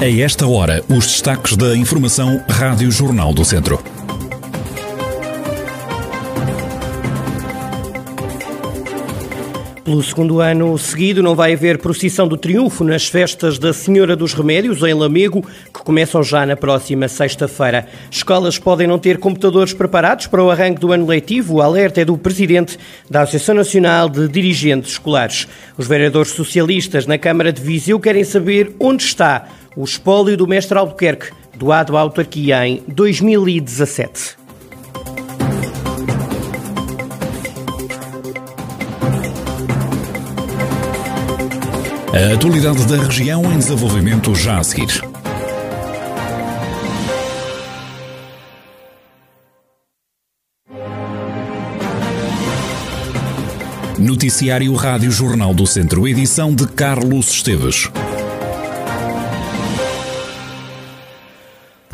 A esta hora, os destaques da Informação Rádio Jornal do Centro. Pelo segundo ano seguido, não vai haver procissão do triunfo nas festas da Senhora dos Remédios, em Lamego, que começam já na próxima sexta-feira. Escolas podem não ter computadores preparados para o arranque do ano letivo. O alerta é do presidente da Associação Nacional de Dirigentes Escolares. Os vereadores socialistas na Câmara de Viseu querem saber onde está o espólio do mestre Albuquerque, doado à autarquia em 2017. A atualidade da região em desenvolvimento já a seguir. Noticiário Rádio Jornal do Centro, edição de Carlos Esteves.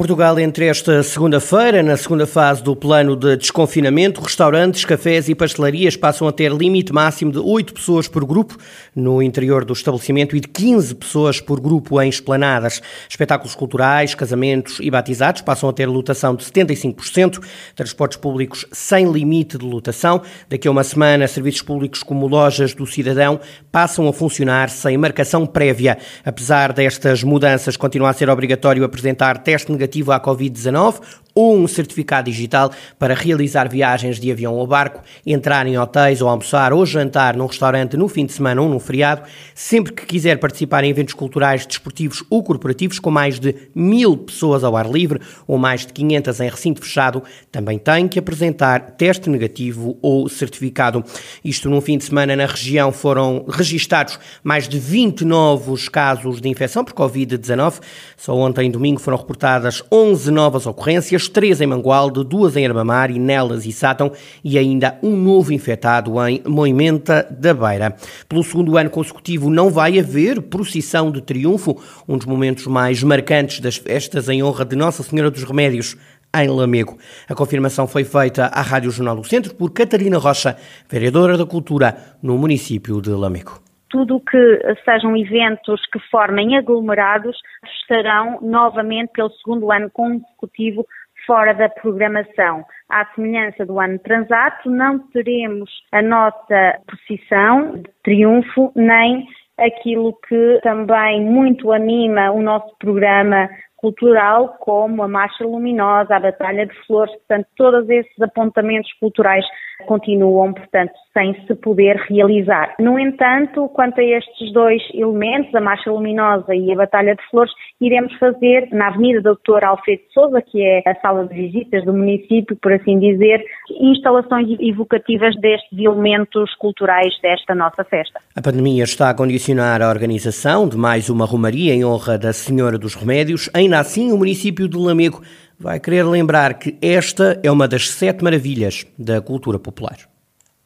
Portugal, entre esta segunda-feira, na segunda fase do plano de desconfinamento, restaurantes, cafés e pastelarias passam a ter limite máximo de 8 pessoas por grupo no interior do estabelecimento e de 15 pessoas por grupo em esplanadas. Espetáculos culturais, casamentos e batizados passam a ter lotação de 75%, transportes públicos sem limite de lotação. Daqui a uma semana, serviços públicos como lojas do cidadão passam a funcionar sem marcação prévia. Apesar destas mudanças, continua a ser obrigatório apresentar teste negativo negativo à Covid-19 ou um certificado digital para realizar viagens de avião ou barco, entrar em hotéis ou almoçar ou jantar num restaurante no fim de semana ou num feriado, sempre que quiser participar em eventos culturais, desportivos ou corporativos com mais de mil pessoas ao ar livre ou mais de 500 em recinto fechado, também tem que apresentar teste negativo ou certificado. Isto num fim de semana na região foram registados mais de 20 novos casos de infecção por Covid-19. Só ontem, domingo, foram reportadas 11 novas ocorrências três em Mangualde, duas em Armamar, Nelas e Sátão e ainda um novo infectado em Moimenta da Beira. Pelo segundo ano consecutivo não vai haver procissão de triunfo, um dos momentos mais marcantes das festas em honra de Nossa Senhora dos Remédios em Lamego. A confirmação foi feita à Rádio Jornal do Centro por Catarina Rocha, vereadora da Cultura no município de Lamego tudo que sejam eventos que formem aglomerados estarão novamente pelo segundo ano consecutivo fora da programação. À semelhança do ano transato, não teremos a nossa posição de triunfo, nem aquilo que também muito anima o nosso programa cultural, como a Marcha Luminosa, a Batalha de Flores, portanto, todos esses apontamentos culturais continuam, portanto, sem se poder realizar. No entanto, quanto a estes dois elementos, a Marcha Luminosa e a Batalha de Flores, iremos fazer na Avenida Doutor Alfredo Souza, que é a sala de visitas do município, por assim dizer, instalações evocativas destes elementos culturais desta nossa festa. A pandemia está a condicionar a organização de mais uma romaria em honra da Senhora dos Remédios. Ainda assim, o município de Lamego vai querer lembrar que esta é uma das sete maravilhas da cultura popular.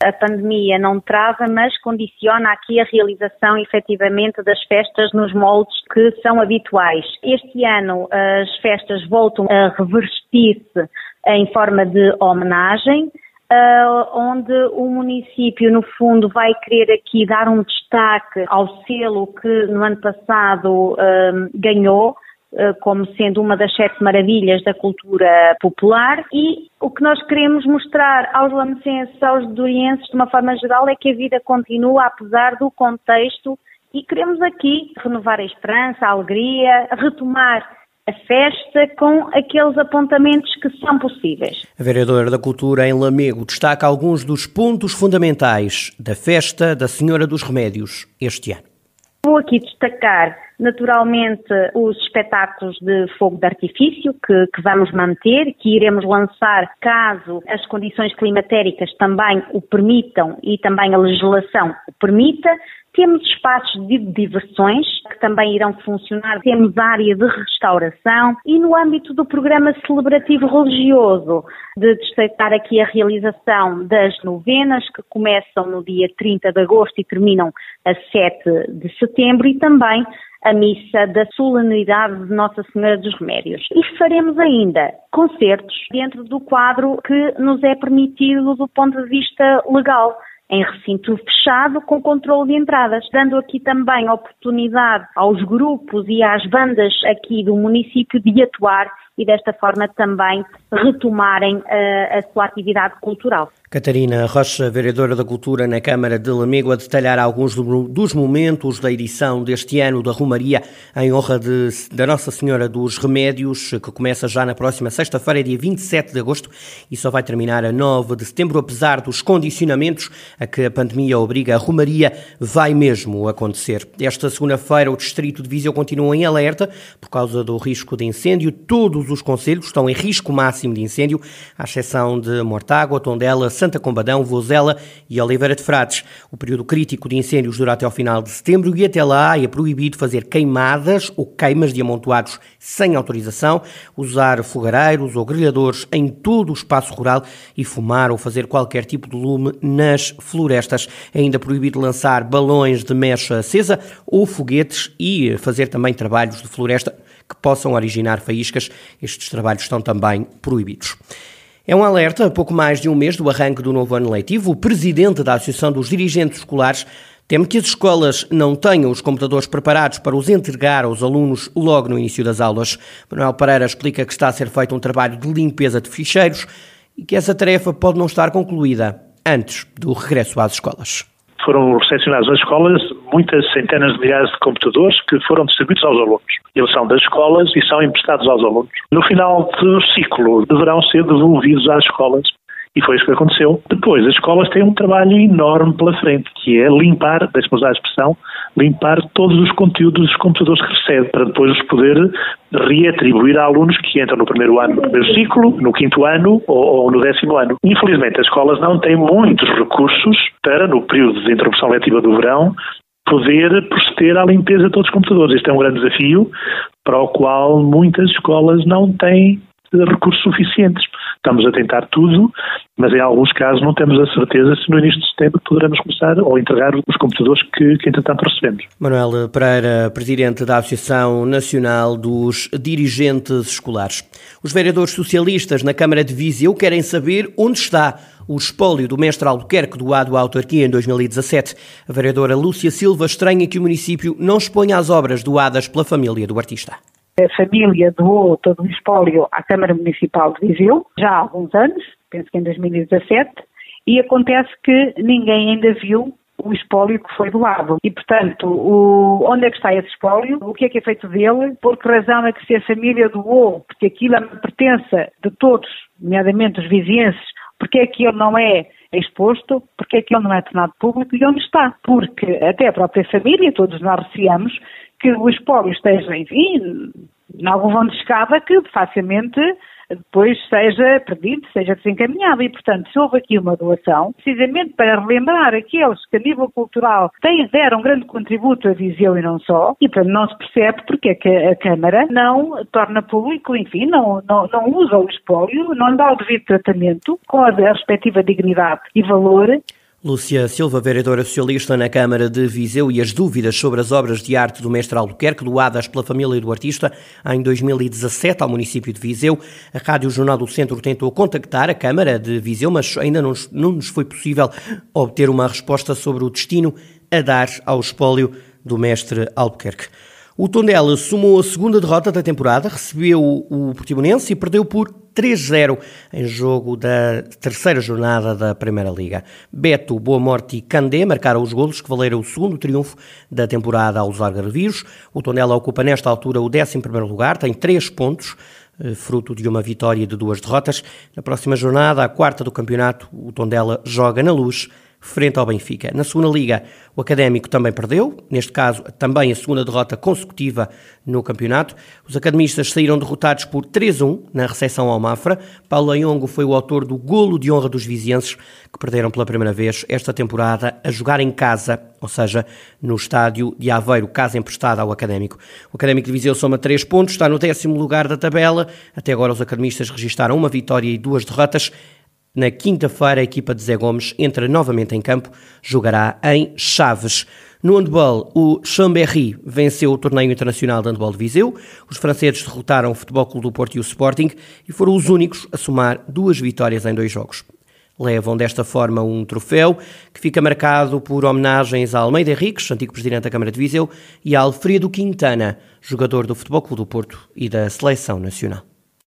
A pandemia não trava, mas condiciona aqui a realização efetivamente das festas nos moldes que são habituais. Este ano as festas voltam a revestir-se em forma de homenagem, Uh, onde o município, no fundo, vai querer aqui dar um destaque ao selo que no ano passado uh, ganhou, como sendo uma das sete maravilhas da cultura popular e o que nós queremos mostrar aos lamecenses, aos dorienses, de uma forma geral, é que a vida continua apesar do contexto e queremos aqui renovar a esperança, a alegria, retomar a festa com aqueles apontamentos que são possíveis. A vereadora da Cultura em Lamego destaca alguns dos pontos fundamentais da festa da Senhora dos Remédios este ano. Vou aqui destacar naturalmente os espetáculos de fogo de artifício que, que, vamos manter, que iremos lançar caso as condições climatéricas também o permitam e também a legislação o permita. Temos espaços de diversões que também irão funcionar, temos área de restauração e no âmbito do programa celebrativo religioso, de destacar aqui a realização das novenas que começam no dia 30 de agosto e terminam a 7 de setembro e também a missa da solenidade de Nossa Senhora dos Remédios. E faremos ainda concertos dentro do quadro que nos é permitido do ponto de vista legal em recinto fechado com controle de entradas, dando aqui também oportunidade aos grupos e às bandas aqui do município de atuar e desta forma também retomarem uh, a sua atividade cultural. Catarina Rocha, vereadora da Cultura na Câmara de Lamego, a detalhar alguns dos momentos da edição deste ano da Romaria em honra de, da Nossa Senhora dos Remédios, que começa já na próxima sexta-feira, dia 27 de agosto, e só vai terminar a 9 de setembro, apesar dos condicionamentos a que a pandemia obriga. A Romaria vai mesmo acontecer. Esta segunda-feira, o Distrito de Viseu continua em alerta por causa do risco de incêndio. Todos os conselhos estão em risco máximo de incêndio, à exceção de Mortágua, Tondela, Santa Combadão, Vozela e Oliveira de Frades. O período crítico de incêndios dura até ao final de setembro e até lá é proibido fazer queimadas ou queimas de amontoados sem autorização, usar fogareiros ou grelhadores em todo o espaço rural e fumar ou fazer qualquer tipo de lume nas florestas. É ainda proibido lançar balões de mecha acesa ou foguetes e fazer também trabalhos de floresta que possam originar faíscas. Estes trabalhos estão também proibidos. É um alerta, a pouco mais de um mês do arranque do novo ano letivo. O presidente da Associação dos Dirigentes Escolares teme que as escolas não tenham os computadores preparados para os entregar aos alunos logo no início das aulas. Manuel Pereira explica que está a ser feito um trabalho de limpeza de ficheiros e que essa tarefa pode não estar concluída antes do regresso às escolas foram recepcionados nas escolas muitas centenas de milhares de computadores que foram distribuídos aos alunos. Eles são das escolas e são emprestados aos alunos. No final do ciclo, deverão ser devolvidos às escolas e foi isso que aconteceu. Depois, as escolas têm um trabalho enorme pela frente, que é limpar, deixe-me usar a expressão, limpar todos os conteúdos dos computadores que recebe, para depois os poder reatribuir a alunos que entram no primeiro ano, no primeiro ciclo, no quinto ano ou, ou no décimo ano. Infelizmente, as escolas não têm muitos recursos para, no período de interrupção letiva do verão, poder proceder à limpeza de todos os computadores. Este é um grande desafio para o qual muitas escolas não têm recursos suficientes. Estamos a tentar tudo, mas em alguns casos não temos a certeza se no início de setembro poderemos começar ou entregar os computadores que, que entretanto recebemos. Manuel Pereira, presidente da Associação Nacional dos Dirigentes Escolares. Os vereadores socialistas na Câmara de Viseu querem saber onde está o espólio do mestre Albuquerque doado à autarquia em 2017. A vereadora Lúcia Silva estranha que o município não exponha as obras doadas pela família do artista. A família doou todo o espólio à Câmara Municipal de Viseu, já há alguns anos, penso que em 2017, e acontece que ninguém ainda viu o espólio que foi doado. E, portanto, o, onde é que está esse espólio? O que é que é feito dele? Por que razão é que se a família doou? Porque aquilo é uma pertença de todos, nomeadamente os vizinhenses, porque é que ele não é exposto, porque é que ele não é tornado público e onde está? Porque até a própria família, todos nós receamos, que o espólio esteja, enfim, em algum vão de escada que facilmente depois seja perdido, seja desencaminhado. E, portanto, se houve aqui uma doação, precisamente para relembrar aqueles que, a nível cultural, têm, deram um grande contributo a Viseu e não só, e, portanto, não se percebe porque é que a Câmara não torna público, enfim, não, não, não usa o espólio, não dá o devido tratamento com a respectiva dignidade e valor Lúcia Silva, vereadora socialista na Câmara de Viseu, e as dúvidas sobre as obras de arte do mestre Albuquerque, doadas pela família do artista em 2017 ao município de Viseu. A Rádio Jornal do Centro tentou contactar a Câmara de Viseu, mas ainda não, não nos foi possível obter uma resposta sobre o destino a dar ao espólio do mestre Albuquerque. O Tondela sumou a segunda derrota da temporada, recebeu o Portimonense e perdeu por 3-0 em jogo da terceira jornada da Primeira Liga. Beto, Boa Morte e Candé marcaram os golos que valeram o segundo triunfo da temporada aos Algarvios. O Tondela ocupa nesta altura o 11 lugar, tem 3 pontos, eh, fruto de uma vitória e de duas derrotas. Na próxima jornada, a quarta do campeonato, o Tondela joga na luz frente ao Benfica. Na segunda liga, o Académico também perdeu, neste caso também a segunda derrota consecutiva no campeonato. Os academistas saíram derrotados por 3-1 na recepção ao Mafra. Paulo Ayongo foi o autor do golo de honra dos vizienses, que perderam pela primeira vez esta temporada a jogar em casa, ou seja, no estádio de Aveiro, casa emprestada ao Académico. O Académico de Viseu soma 3 pontos, está no décimo lugar da tabela. Até agora os academistas registaram uma vitória e duas derrotas. Na quinta-feira, a equipa de Zé Gomes entra novamente em campo, jogará em Chaves. No handball, o Chambéry venceu o torneio internacional de handball de Viseu. Os franceses derrotaram o Futebol Clube do Porto e o Sporting e foram os únicos a somar duas vitórias em dois jogos. Levam desta forma um troféu que fica marcado por homenagens a Almeida Henriques, antigo presidente da Câmara de Viseu, e a Alfredo Quintana, jogador do Futebol Clube do Porto e da Seleção Nacional.